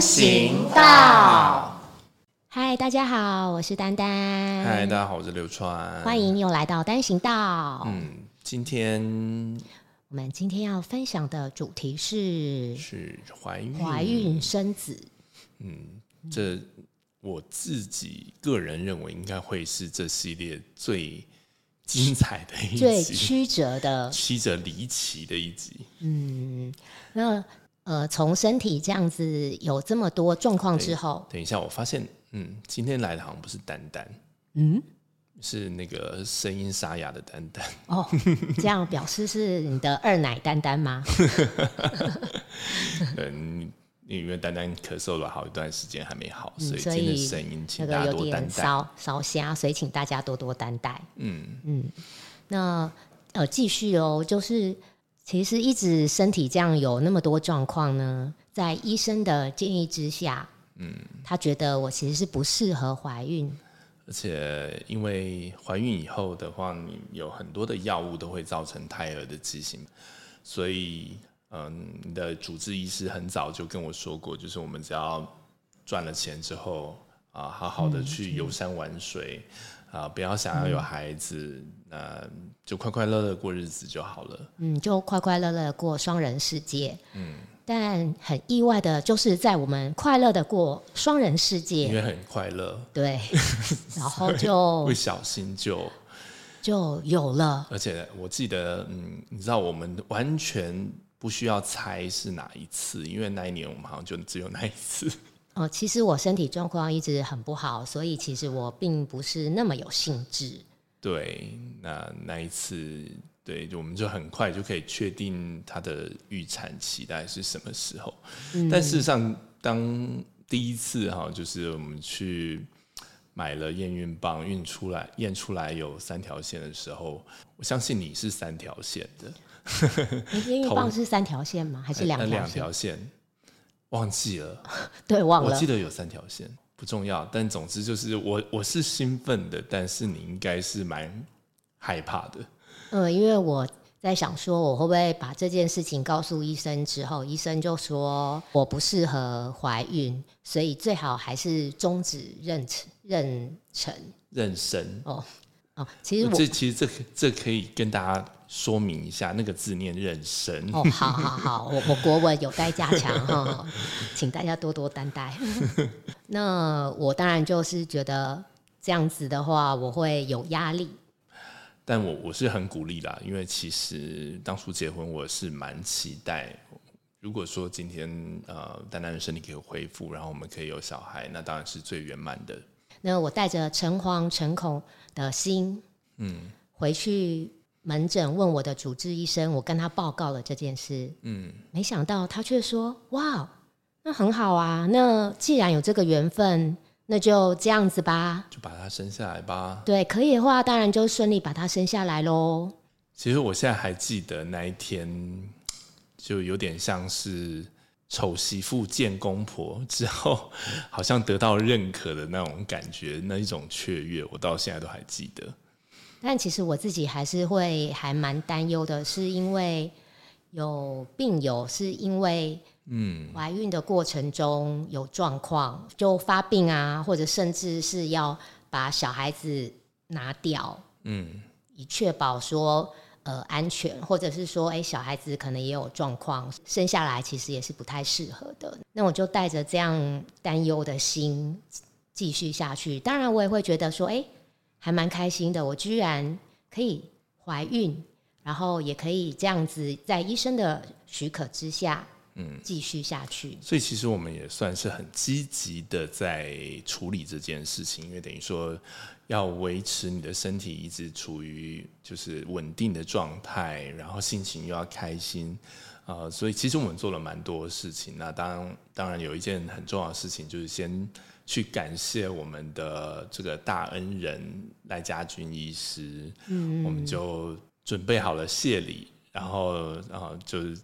单行道。嗨，大家好，我是丹丹。嗨，大家好，我是刘川。欢迎又来到单行道。嗯，今天我们今天要分享的主题是是怀孕，怀孕生子。嗯，这我自己个人认为应该会是这系列最精彩的一集，最曲折的、曲折离奇的一集。嗯，那呃，从身体这样子有这么多状况之后，等一下，我发现，嗯，今天来的好像不是丹丹，嗯，是那个声音沙哑的丹丹。哦，这样表示是你的二奶丹丹吗？嗯，因为丹丹咳嗽了好一段时间还没好，所以所今天声音请那个有大家多担待。点烧烧瞎，所以请大家多多担待。嗯，嗯，那呃，继续哦，就是其实一直身体这样有那么多状况呢，在医生的建议之下，嗯，他觉得我其实是不适合怀孕，而且因为怀孕以后的话，你有很多的药物都会造成胎儿的畸形，所以嗯，你的主治医师很早就跟我说过，就是我们只要赚了钱之后啊，好好的去游山玩水啊，不要想要有孩子，那就快快乐乐过日子就好了。嗯，就快快乐乐地过双人世界，嗯。但很意外的，就是在我们快乐的过双人世界因界，为很快乐，对，然后就 不小心就，就有了，而且我记得，嗯，你知道我们完全不需要猜是哪一次，因为那一年我们好像就只有那一次。呃，其实我身体状况一直很不好，所以其实我并不是那么有兴致。对，那那一次，对，就我们就很快就可以确定他的预产期大概是什么时候。但事实上，当第一次哈，就是我们去买了验孕棒，孕出来验出来有三条线的时候，我相信你是三条线的，诶验孕棒是三条线吗？还是两呃两条线？忘记了。对，忘了我记。得有三条线，不重要，但总之就是我我是兴奋的，但是你应该是蛮害怕的。嗯，因为我在想说，我会不会把这件事情告诉医生之后，医生就说我不适合怀孕，所以最好还是终止妊娠妊娠。妊娠，哦哦，其实我这其实这可这可以跟大家说明一下，那个字念妊娠。哦，好好好，我我国文有待加强哈，请大家多多担待。那我当然就是觉得这样子的话，我会有压力。但我我是很鼓励啦，因为其实当初结婚我是蛮期待，如果说今天呃丹丹的身体可以恢复，然后我们可以有小孩，那当然是最圆满的。那我带着诚惶诚恐的心，嗯，回去门诊问我的主治医生，我跟他报告了这件事，嗯，没想到他却说：“哇，那很好啊，那既然有这个缘分，那就这样子吧。就把他生下来吧。对，可以的话，当然就顺利把他生下来喽。其实我现在还记得那一天，就有点像是丑媳妇见公婆之后，好像得到认可的那种感觉，那一种雀跃，我到现在都还记得。但其实我自己还是会还蛮担忧的，是因为有病友是因为嗯怀孕的过程中有状况，就发病啊，或者甚至是要把小孩子拿掉，嗯，以确保说呃安全，或者是说哎小孩子可能也有状况，生下来其实也是不太适合的。那我就带着这样担忧的心继续下去。当然我也会觉得说，哎，还蛮开心的，我居然可以怀孕，然后也可以这样子在医生的许可之下，嗯，继续下去。所以其实我们也算是很积极的在处理这件事情，因为等于说要维持你的身体一直处于就是稳定的状态，然后心情又要开心，呃，所以其实我们做了蛮多事情。那当，当然有一件很重要的事情，就是先去感谢我们的这个大恩人赖家军医师，嗯，我们就准备好了谢礼，然后然后就是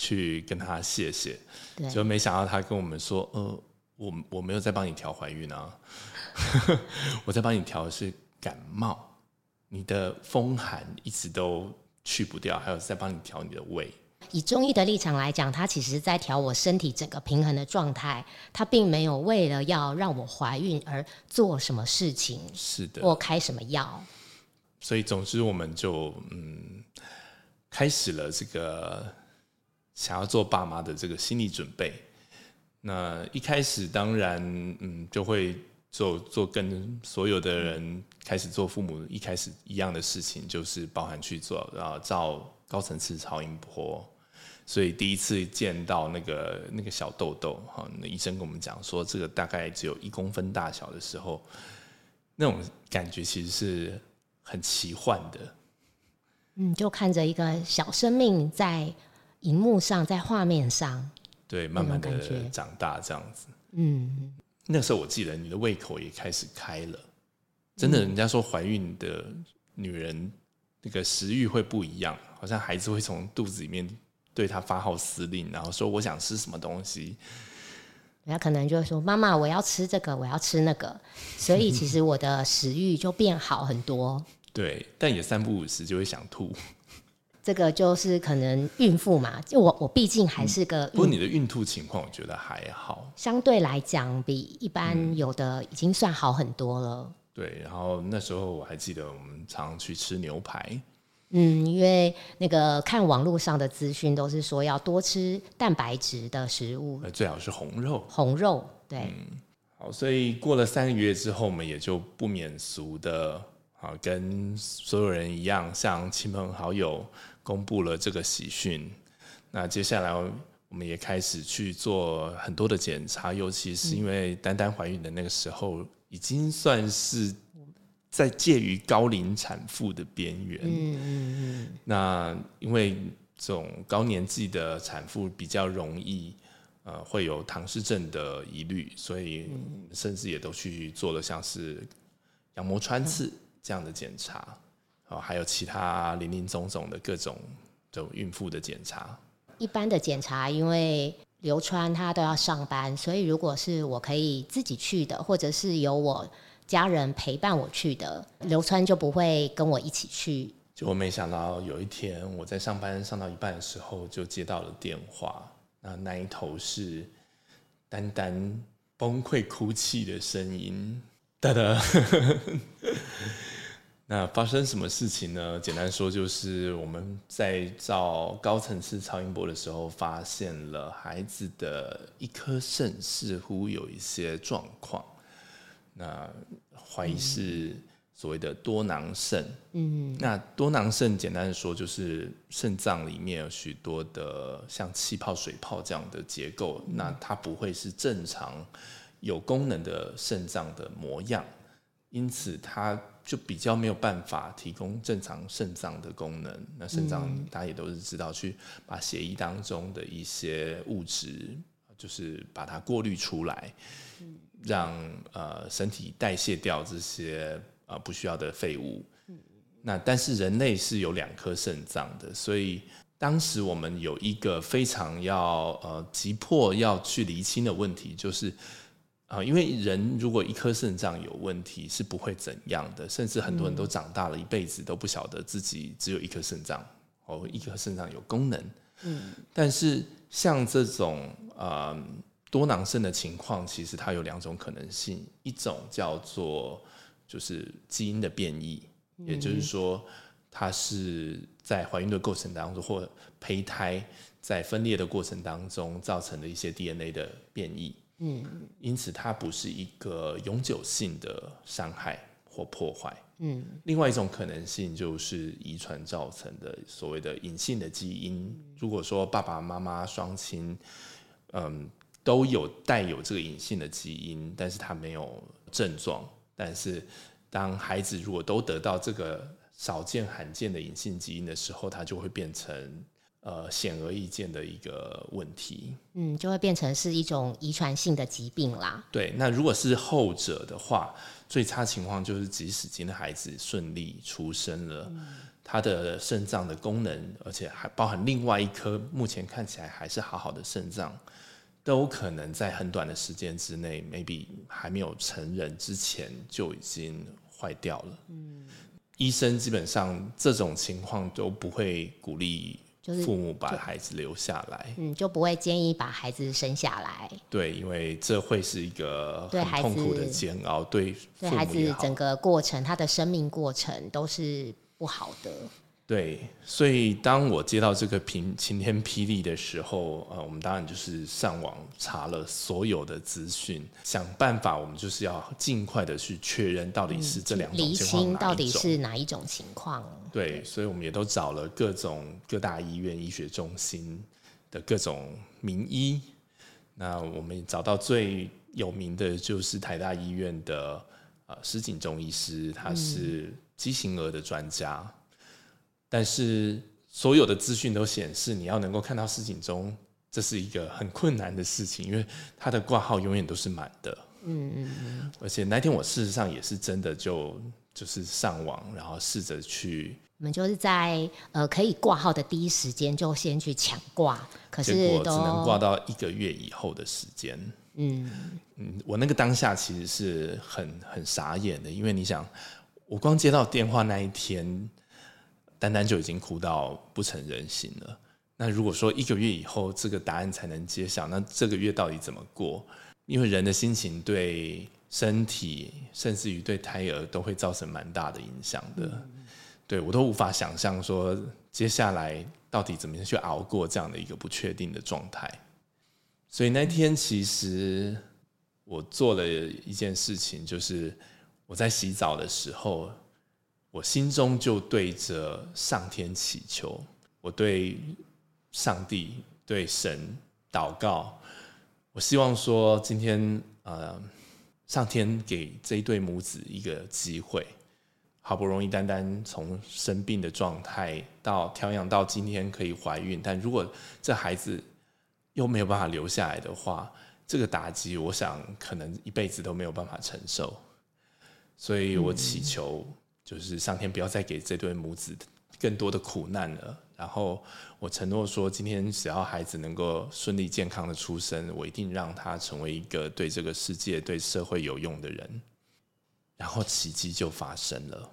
去跟他谢谢。对，就没想到他跟我们说，呃，我我没有在帮你调怀孕啊，我在帮你调的是感冒，你的风寒一直都去不掉，还有在帮你调你的胃。以中医的立场来讲，他其实在调我身体整个平衡的状态，他并没有为了要让我怀孕而做什么事情是的，或开什么药。所以总之我们就嗯开始了这个想要做爸妈的这个心理准备。那一开始当然嗯就会做做跟所有的人开始做父母一开始一样的事情，就是包含去做啊照高层次超音波。所以第一次见到那个那个小痘痘，哈，那医生跟我们讲说，这个大概只有一公分大小的时候，那种感觉其实是很奇幻的。嗯，就看着一个小生命在荧幕上，在画面上，对，慢慢的长大这样子。嗯，那时候我记得你的胃口也开始开了，真的，人家说怀孕的女人那个食欲会不一样，好像孩子会从肚子里面对她发号施令，然后说我想吃什么东西。人家可能就会说：“妈妈，我要吃这个，我要吃那个。”所以其实我的食欲就变好很多。对，但也三不五时就会想吐。这个就是可能孕妇嘛，就我我毕竟还是个不过，你的孕吐情况，我觉得还好。相对来讲比一嗯般有的已经算好很多了。对，然后那时候我还记得我们常常去吃牛排，嗯，因为那个看网络上的资讯都是说要多吃蛋白质的食物，呃，最好是红肉。红肉，对，嗯好，所以过了三个月之后，我们也就不免俗的啊，跟所有人一样，向亲朋好友公布了这个喜讯。那接下来我们也开始去做很多的检查，尤其是因为丹丹怀孕的那个时候，已经算是在介于高龄产妇的边缘。嗯嗯嗯，那因为这种高年纪的产妇比较容易呃会有唐氏症的疑虑，所以甚至也都去做了像是羊膜穿刺这样的检查，哦，还有其他林林总总的各种这种孕妇的检查。一般的检查，因为流川他都要上班，所以如果是我可以自己去的，或者是由我家人陪伴我去的，流川就不会跟我一起去。就我没想到有一天我在上班上到一半的时候，就接到了电话，那那一头是丹丹崩溃哭泣的声音，哒哒。那发生什么事情呢？简单说，就是我们在照高层次超音波的时候，发现了孩子的一颗肾似乎有一些状况，那怀疑是所谓的多囊肾。嗯，那多囊肾简单的说，就是肾脏里面有许多的像气泡、水泡这样的结构，那它不会是正常有功能的肾脏的模样，因此它就比较没有办法提供正常肾脏的功能。那肾脏大家也都是知道，去把血液当中的一些物质，就是把它过滤出来，让呃身体代谢掉这些呃不需要的废物。那但是人类是有两颗肾脏的，所以当时我们有一个非常要呃急迫要去厘清的问题，就是啊、呃因为人如果一颗肾脏有问题是不会怎样的，甚至很多人都长大了一辈子都不晓得自己只有一颗肾脏哦，一颗肾脏有功能。嗯，但是像这种呃多囊肾的情况，其实它有两种可能性，一种叫做就是基因的变异，也就是说，它是在怀孕的过程当中，或胚胎在分裂的过程当中造成的一些 DNA 的变异。嗯，因此它不是一个永久性的伤害或破坏。嗯，另外一种可能性就是遗传造成的所谓的隐性的基因。如果说爸爸妈妈双亲，嗯，都有带有这个隐性的基因，但是他没有症状，但是当孩子如果都得到这个少见罕见的隐性基因的时候，它就会变成呃显而易见的一个问题。嗯，就会变成是一种遗传性的疾病啦。对，那如果是后者的话，最差情况就是，即使今天孩子顺利出生了，他的肾脏的功能，而且还包含另外一颗目前看起来还是好好的肾脏，都可能在很短的时间之内，maybe 还没有成人之前就已经坏掉了。医生基本上这种情况都不会鼓励就是父母把孩子留下来。嗯，就不会建议把孩子生下来。对，因为这会是一个对孩很痛苦的煎熬，对对孩子整个过程，他的生命过程都是不好的。对，所以当我接到这个晴晴天霹雳的时候，呃，我们当然就是上网查了所有的资讯，想办法，我们就是要尽快的去确认到底是这两种厘情况清到底。是哪一种情况。对，所以我们也都找了各种各大医院、医学中心的各种名医。那我们找到最有名的就是台大医院的呃施景中医师，他是畸形儿的专家。但是所有的资讯都显示，你要能够看到施景中，这是一个很困难的事情，因为它的挂号永远都是满的。嗯嗯嗯，而且那天我事实上也是真的就就是上网，然后试着去我们就是在呃可以挂号的第一时间就先去抢挂，可结是果只能挂到一个月以后的时间。嗯嗯，我那个当下其实是很很傻眼的，因为你想，我光接到电话那一天，丹丹就已经哭到不成人形了。那如果说一个月以后这个答案才能揭晓，那这个月到底怎么过？因为人的心情对身体，甚至于对胎儿都会造成蛮大的影响的。对我都无法想象说接下来到底怎么样去熬过这样的一个不确定的状态。所以那天其实我做了一件事情，就是我在洗澡的时候，我心中就对着上天祈求，我对上帝、对神祷告，我希望说今天呃，上天给这一对母子一个机会。好不容易丹丹从生病的状态到调养到今天可以怀孕，但如果这孩子又没有办法留下来的话，这个打击我想可能一辈子都没有办法承受。所以我祈求，就是上天不要再给这对母子更多的苦难了。然后我承诺说，今天只要孩子能够顺利健康的出生，我一定让他成为一个对这个世界、对社会有用的人。然后奇迹就发生了，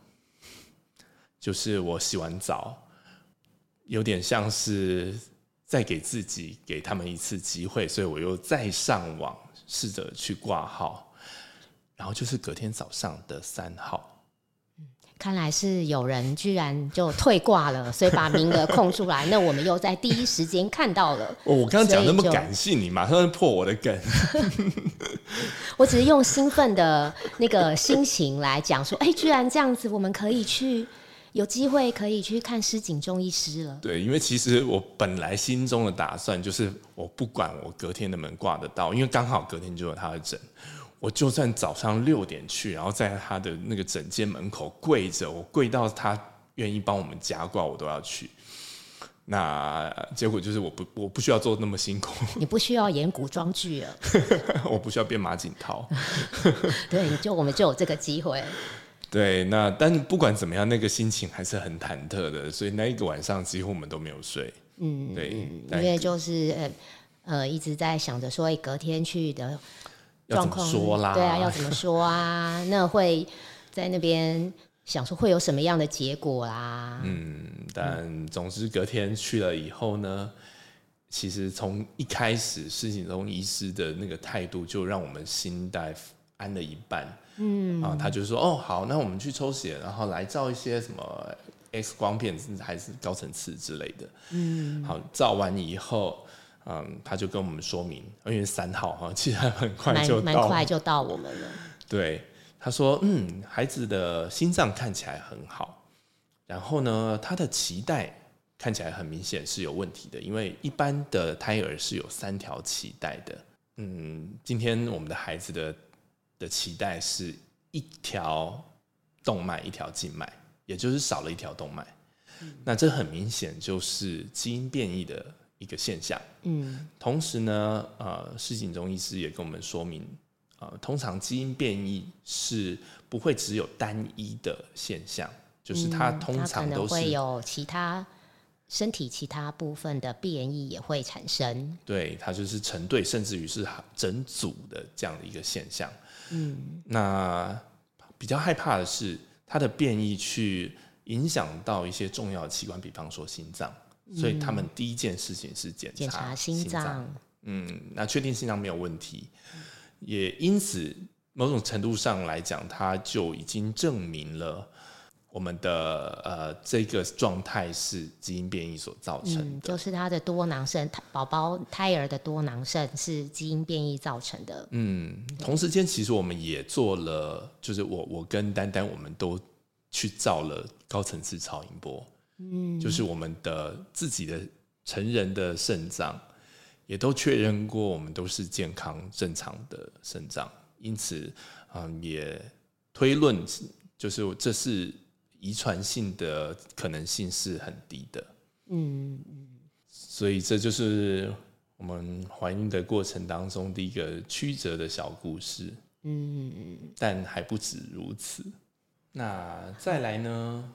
就是我洗完澡，有点像是再给自己给他们一次机会，所以我又再上网试着去挂号，然后就是隔天早上的三号。看来是有人居然就退挂了，所以把名额空出来。那我们又在第一时间看到了。哦，我刚刚讲那么感性，你马上就破我的梗。我只是用兴奋的那个心情来讲说，哎，居然这样子，我们可以去有机会可以去看施景中医师了。对，因为其实我本来心中的打算就是，我不管我隔天能不能挂得到，因为刚好隔天就有他的诊，我就算早上六点去，然后在他的那个整间门口跪着，我跪到他愿意帮我们加挂，我都要去。那结果就是我不我不需要做那么辛苦，你不需要演古装剧了，我不需要变马景涛。对，就我们就有这个机会。对，那但是不管怎么样，那个心情还是很忐忑的，所以那一个晚上几乎我们都没有睡。嗯，对，因但为就是呃呃一直在想着说，哎，隔天去的状况，说啦？对啊，要怎么说啊？那会在那边想说会有什么样的结果啦？嗯，但总之隔天去了以后呢，其实从一开始事情中医师的那个态度，就让我们心带安了一半。嗯啊，他就说哦好，那我们去抽血，然后来照一些什么 X 光片还是高层次之类的。嗯，好，照完以后。嗯，他就跟我们说明，因为三号哈，其实很快蛮就到蛮快就到我们了。对，他说，嗯，孩子的心脏看起来很好，然后呢，他的脐带看起来很明显是有问题的，因为一般的胎儿是有三条脐带的。嗯，今天我们的孩子的的脐带是一条动脉，一条静脉，也就是少了一条动脉。那这很明显就是基因变异的一个现象。嗯同时呢，呃，施景中医师也跟我们说明，呃，通常基因变异是不会只有单一的现象，就是它嗯通常都是、会有其他身体其他部分的变异也会产生。对，它就是成对，甚至于是整组的这样的一个现象。嗯那比较害怕的是它的变异去影响到一些重要的器官，比方说心脏。所以他们第一件事情是检检查心脏。嗯，那确定心脏没有问题，也因此某种程度上来讲，它就已经证明了我们的呃这个状态是基因变异所造成的，就是他的多囊肾宝宝胎儿的多囊肾是基因变异造成的。嗯，同时间其实我们也做了，就是我我跟丹丹我们都去造了高层次超音波，嗯，就是我们的自己的成人的肾脏。也都确认过，我们都是健康正常的肾脏，因此，嗯，也推论就是这是遗传性的可能性是很低的。嗯嗯，所以这就是我们怀孕的过程当中第一个曲折的小故事。嗯嗯，但还不止如此。那再来呢？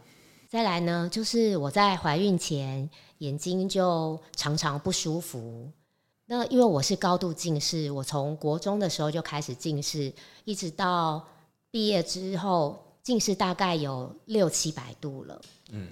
再来呢？就是我在怀孕前眼睛就常常不舒服。那因为我是高度近视，我从国中的时候就开始近视，一直到毕业之后，近视大概有六七百度了。嗯，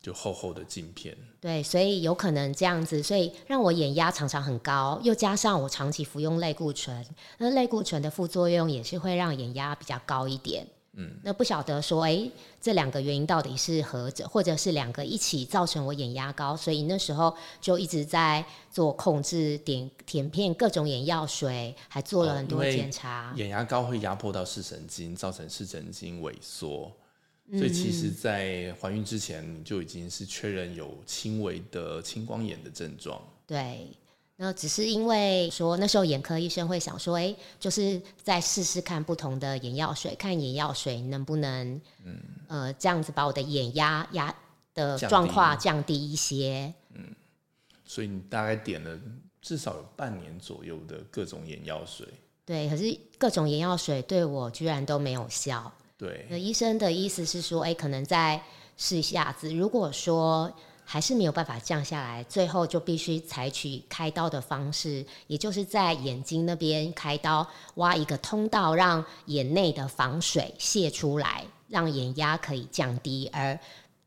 就厚厚的镜片。对，所以有可能这样子，所以让我眼压常常很高，又加上我长期服用类固醇，那类固醇的副作用也是会让眼压比较高一点。嗯，那不晓得说，哎，这两个原因到底是何者，或者是两个一起造成我眼压高？所以那时候就一直在做控制，点填片各种眼药水，还做了很多检查。眼压高会压迫到视神经，造成视神经萎缩。所以其实，在怀孕之前，就已经是确认有轻微的青光眼的症状。对。那只是因为说那时候眼科医生会想说，哎，就是再试试看不同的眼药水，看眼药水能不能，嗯，呃，这样子把我的眼压压的状况降低一些。嗯，所以你大概点了至少有半年左右的各种眼药水。对，可是各种眼药水对我居然都没有效。对，那医生的意思是说，哎，可能再试一下子，如果说。还是没有办法降下来，最后就必须采取开刀的方式，也就是在眼睛那边开刀，挖一个通道，让眼内的防水泄出来，让眼压可以降低，而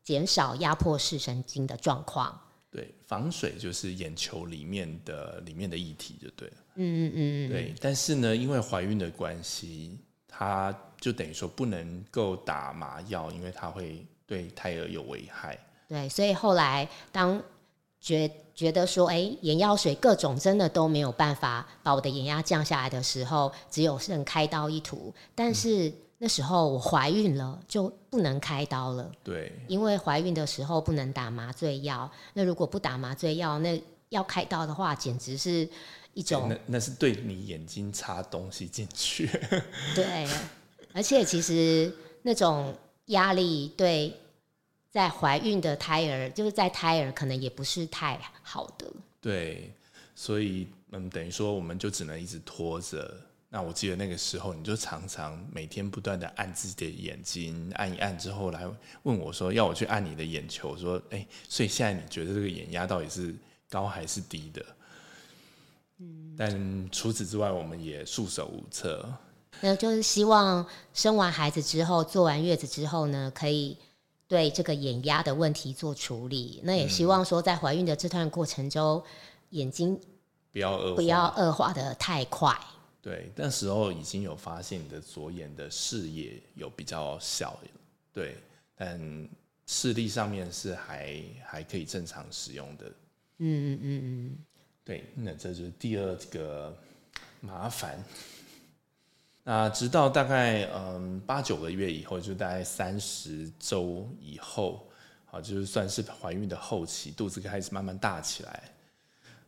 减少压迫视神经的状况。对，防水就是眼球里面的里面的液体就对了。嗯嗯嗯嗯。对，但是呢，因为怀孕的关系，它就等于说不能够打麻药，因为它会对胎儿有危害。对，所以后来当觉觉得说，哎，眼药水各种真的都没有办法把我的眼压降下来的时候，只有剩开刀一途。但是那时候我怀孕了，就不能开刀了。对，因为怀孕的时候不能打麻醉药。那如果不打麻醉药，那要开刀的话，简直是一种那那是对你眼睛插东西进去。对，而且其实那种压力对。在怀孕的胎儿，就是在胎儿可能也不是太好的。对，所以嗯，等于说我们就只能一直拖着。那我记得那个时候，你就常常每天不断的按自己的眼睛，按一按之后来问我说，要我去按你的眼球，说，哎，所以现在你觉得这个眼压到底是高还是低的？嗯，但除此之外，我们也束手无策。那就是希望生完孩子之后，坐完月子之后呢，可以。对这个眼压的问题做处理，那也希望说在怀孕的这段过程中，眼睛不要恶不要恶化的太快。对，那时候已经有发现你的左眼的视野有比较小，对，但视力上面是还还可以正常使用的。嗯嗯嗯嗯，对，那这就是第二个麻烦。那直到大概嗯八九个月以后，就大概三十周以后，啊，就是算是怀孕的后期，肚子开始慢慢大起来，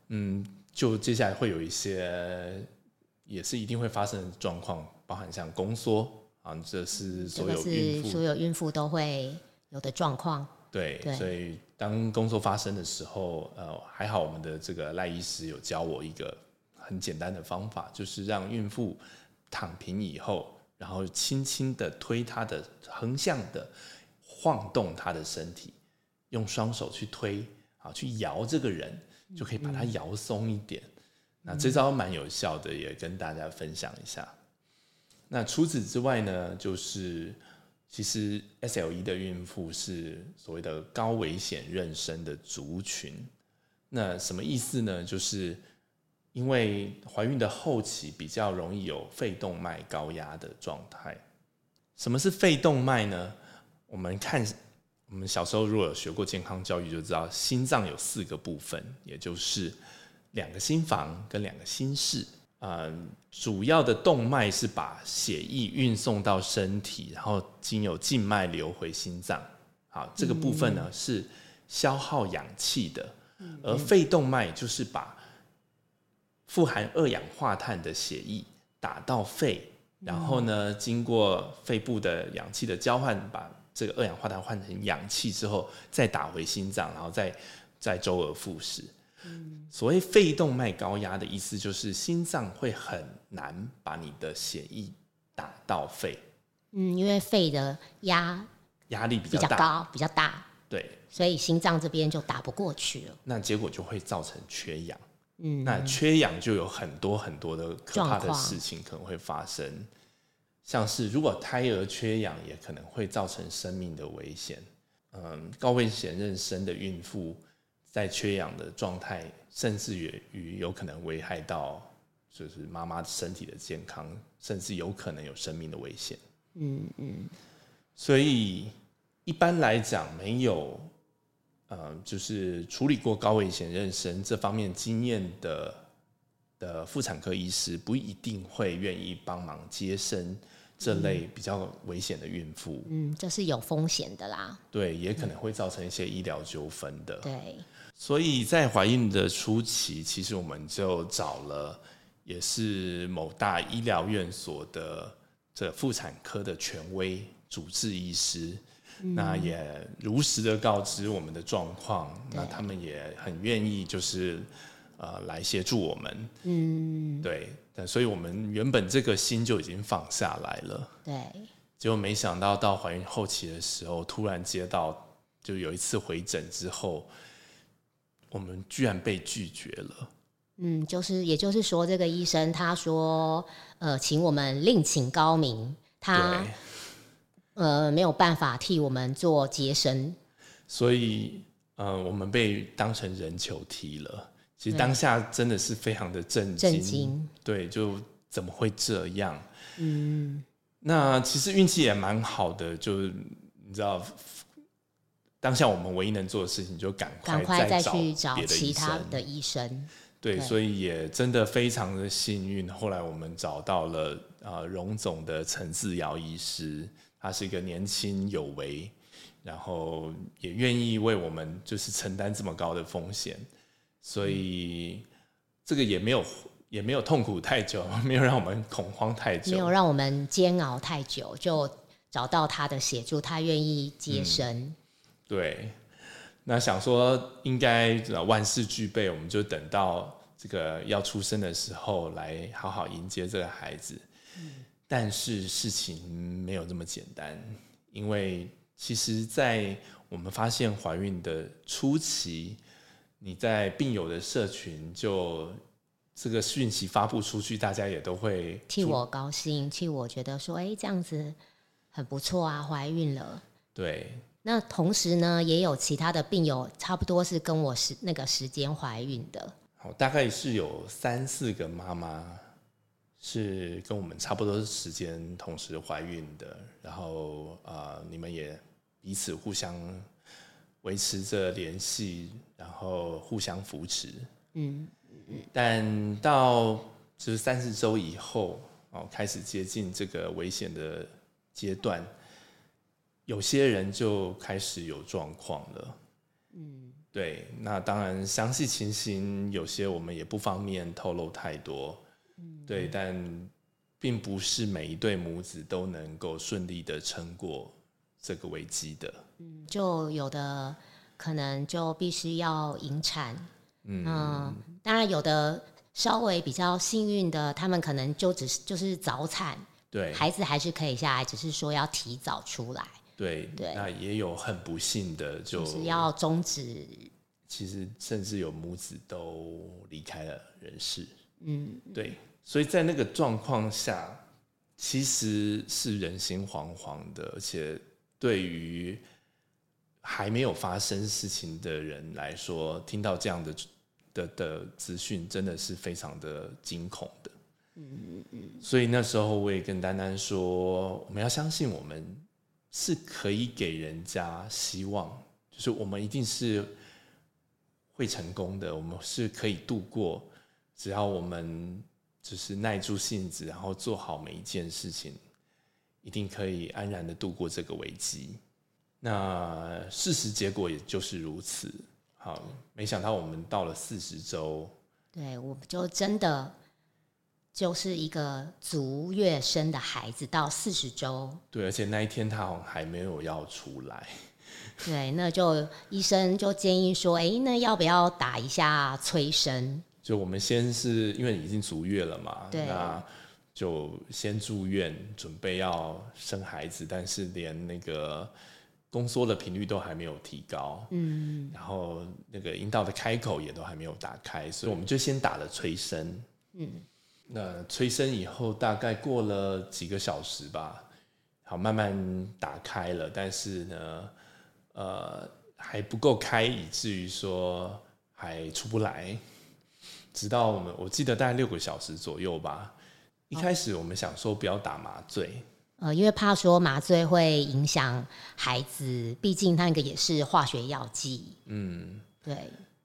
嗯，就接下来会有一些也是一定会发生的状况，包含像宫缩啊，这是所有孕妇所有孕妇都会有的状况。对，所以当宫缩发生的时候，呃，还好我们的这个赖医师有教我一个很简单的方法，就是让孕妇。躺平以后，然后轻轻的推他的横向的晃动他的身体，用双手去推啊，去摇这个人，就可以把他摇松一点。那这招蛮有效的，也跟大家分享一下。那除此之外呢，就是其实 SLE 的孕妇是所谓的高危险妊娠的族群。那什么意思呢？就是因为怀孕的后期比较容易有肺动脉高压的状态。什么是肺动脉呢？我们看，我们小时候如果有学过健康教育，就知道心脏有四个部分，也就是两个心房跟两个心室。嗯，主要的动脉是把血液运送到身体，然后经由静脉流回心脏。好，这个部分呢是消耗氧气的，而肺动脉就是把富含二氧化碳的血液打到肺，然后呢经过肺部的氧气的交换，把这个二氧化碳换成氧气之后，再打回心脏，然后再再周而复始。所谓肺动脉高压的意思，就是心脏会很难把你的血液打到肺。嗯，因为肺的压压力比较大，比较高，比较大，对，所以心脏这边就打不过去了。那结果就会造成缺氧。嗯，那缺氧就有很多很多的可怕的事情可能会发生，像是如果胎儿缺氧，也可能会造成生命的危险。嗯，高危险妊娠的孕妇在缺氧的状态，甚至于于有可能危害到就是妈妈身体的健康，甚至有可能有生命的危险。嗯嗯，所以一般来讲，没有呃，就是处理过高危险妊娠这方面经验的的妇产科医师，不一定会愿意帮忙接生这类比较危险的孕妇。嗯，这是有风险的啦。对，也可能会造成一些医疗纠纷的。对，所以在怀孕的初期，其实我们就找了也是某大医疗院所的这妇产科的权威主治医师，那也如实的告知我们的状况，那他们也很愿意就是呃来协助我们，嗯，对，但所以我们原本这个心就已经放下来了，对，结果没想到到怀孕后期的时候，突然接到就有一次回诊之后，我们居然被拒绝了。嗯，就是也就是说，这个医生他说，呃，请我们另请高明，他对，呃没有办法替我们做接生。所以呃，我们被当成人球踢了。其实对当下真的是非常的震惊，震惊对，就怎么会这样？嗯，那其实运气也蛮好的，就是你知道，当下我们唯一能做的事情就赶赶快再去找其他的医生。对，对所以也真的非常的幸运。后来我们找到了呃荣总的陈志尧医师，他是一个年轻有为，然后也愿意为我们就是承担这么高的风险，所以这个也没有也没有痛苦太久，没有让我们恐慌太久，没有让我们煎熬太久，就找到他的协助，他愿意接生。对，那想说应该呃万事俱备，我们就等到这个要出生的时候来好好迎接这个孩子。但是事情没有这么简单，因为其实，在我们发现怀孕的初期，你在病友的社群就这个讯息发布出去，大家也都会替我高兴，替我觉得说，哎，这样子很不错啊，怀孕了。对那同时呢，也有其他的病友，差不多是跟我时那个时间怀孕的。好，大概是有三四个妈妈是跟我们差不多时间同时怀孕的，然后呃，你们也彼此互相维持着联系，然后互相扶持。嗯，但到就是三十周以后，哦，开始接近这个危险的阶段，有些人就开始有状况了。嗯，对，那当然详细情形有些我们也不方便透露太多。对，但并不是每一对母子都能够顺利的撑过这个危机的。就有的可能就必须要引产。嗯，当然有的稍微比较幸运的，他们可能就只是就是早产，对，孩子还是可以下来，只是说要提早出来，对，对那也有很不幸的，就就是要终止。其实甚至有母子都离开了人世。嗯，对，所以在那个状况下，其实是人心惶惶的，而且对于还没有发生事情的人来说，听到这样的的的资讯，真的是非常的惊恐的。嗯嗯嗯。所以那时候我也跟丹丹说，我们要相信我们是可以给人家希望，就是我们一定是会成功的，我们是可以度过，只要我们。就是耐住性子，然后做好每一件事情，一定可以安然的度过这个危机。那事实结果也就是如此。好，没想到我们到了四十周，对，我们就真的就是一个足月生的孩子到四十周。对，而且那一天他好像还没有要出来。对，那就医生就建议说，哎，那要不要打一下催生？就我们先是因为已经足月了嘛，那就先住院准备要生孩子，但是连那个宫缩的频率都还没有提高，嗯，然后那个阴道的开口也都还没有打开，所以我们就先打了催生，嗯，那催生以后大概过了几个小时吧，好慢慢打开了，但是呢，呃还不够开，以至于说还出不来。直到我们，我记得大概六个小时左右吧。一开始我们想说不要打麻醉，呃，因为怕说麻醉会影响孩子，毕竟那个也是化学药剂。嗯，对。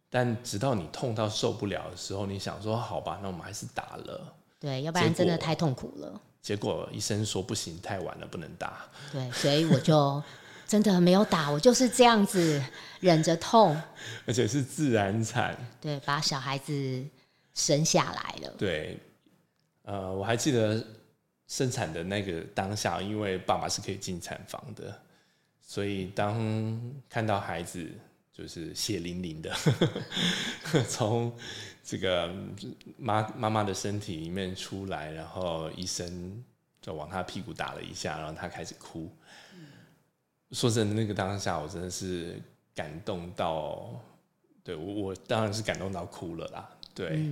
但直到你痛到受不了的时候，你想说好吧，那我们还是打了。对，要不然真的太痛苦了。结果医生说不行，太晚了，不能打。对，所以我就 真的没有打，我就是这样子忍着痛，而且是自然产。对，把小孩子。生下来了。对，呃，我还记得生产的那个当下，因为爸爸是可以进产房的，所以当看到孩子就是血淋淋的 从这个妈妈妈的身体里面出来，然后医生就往他屁股打了一下，然后他开始哭。说真的，那个当下我真的是感动到，对我我当然是感动到哭了啦。对，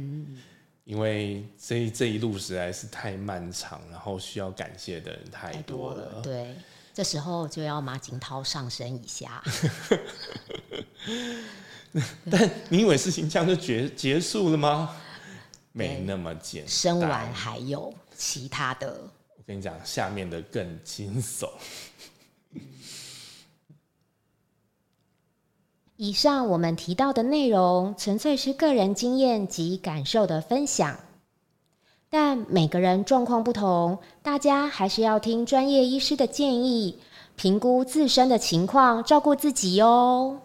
因为这这一路实在是太漫长，然后需要感谢的人太多了。对，这时候就要马景涛上升一下。但你以为事情这样就结结束了吗？没那么简单，生完还有其他的。我跟你讲，下面的更惊悚。以上我们提到的内容，纯粹是个人经验及感受的分享，但每个人状况不同，大家还是要听专业医师的建议，评估自身的情况，照顾自己哦。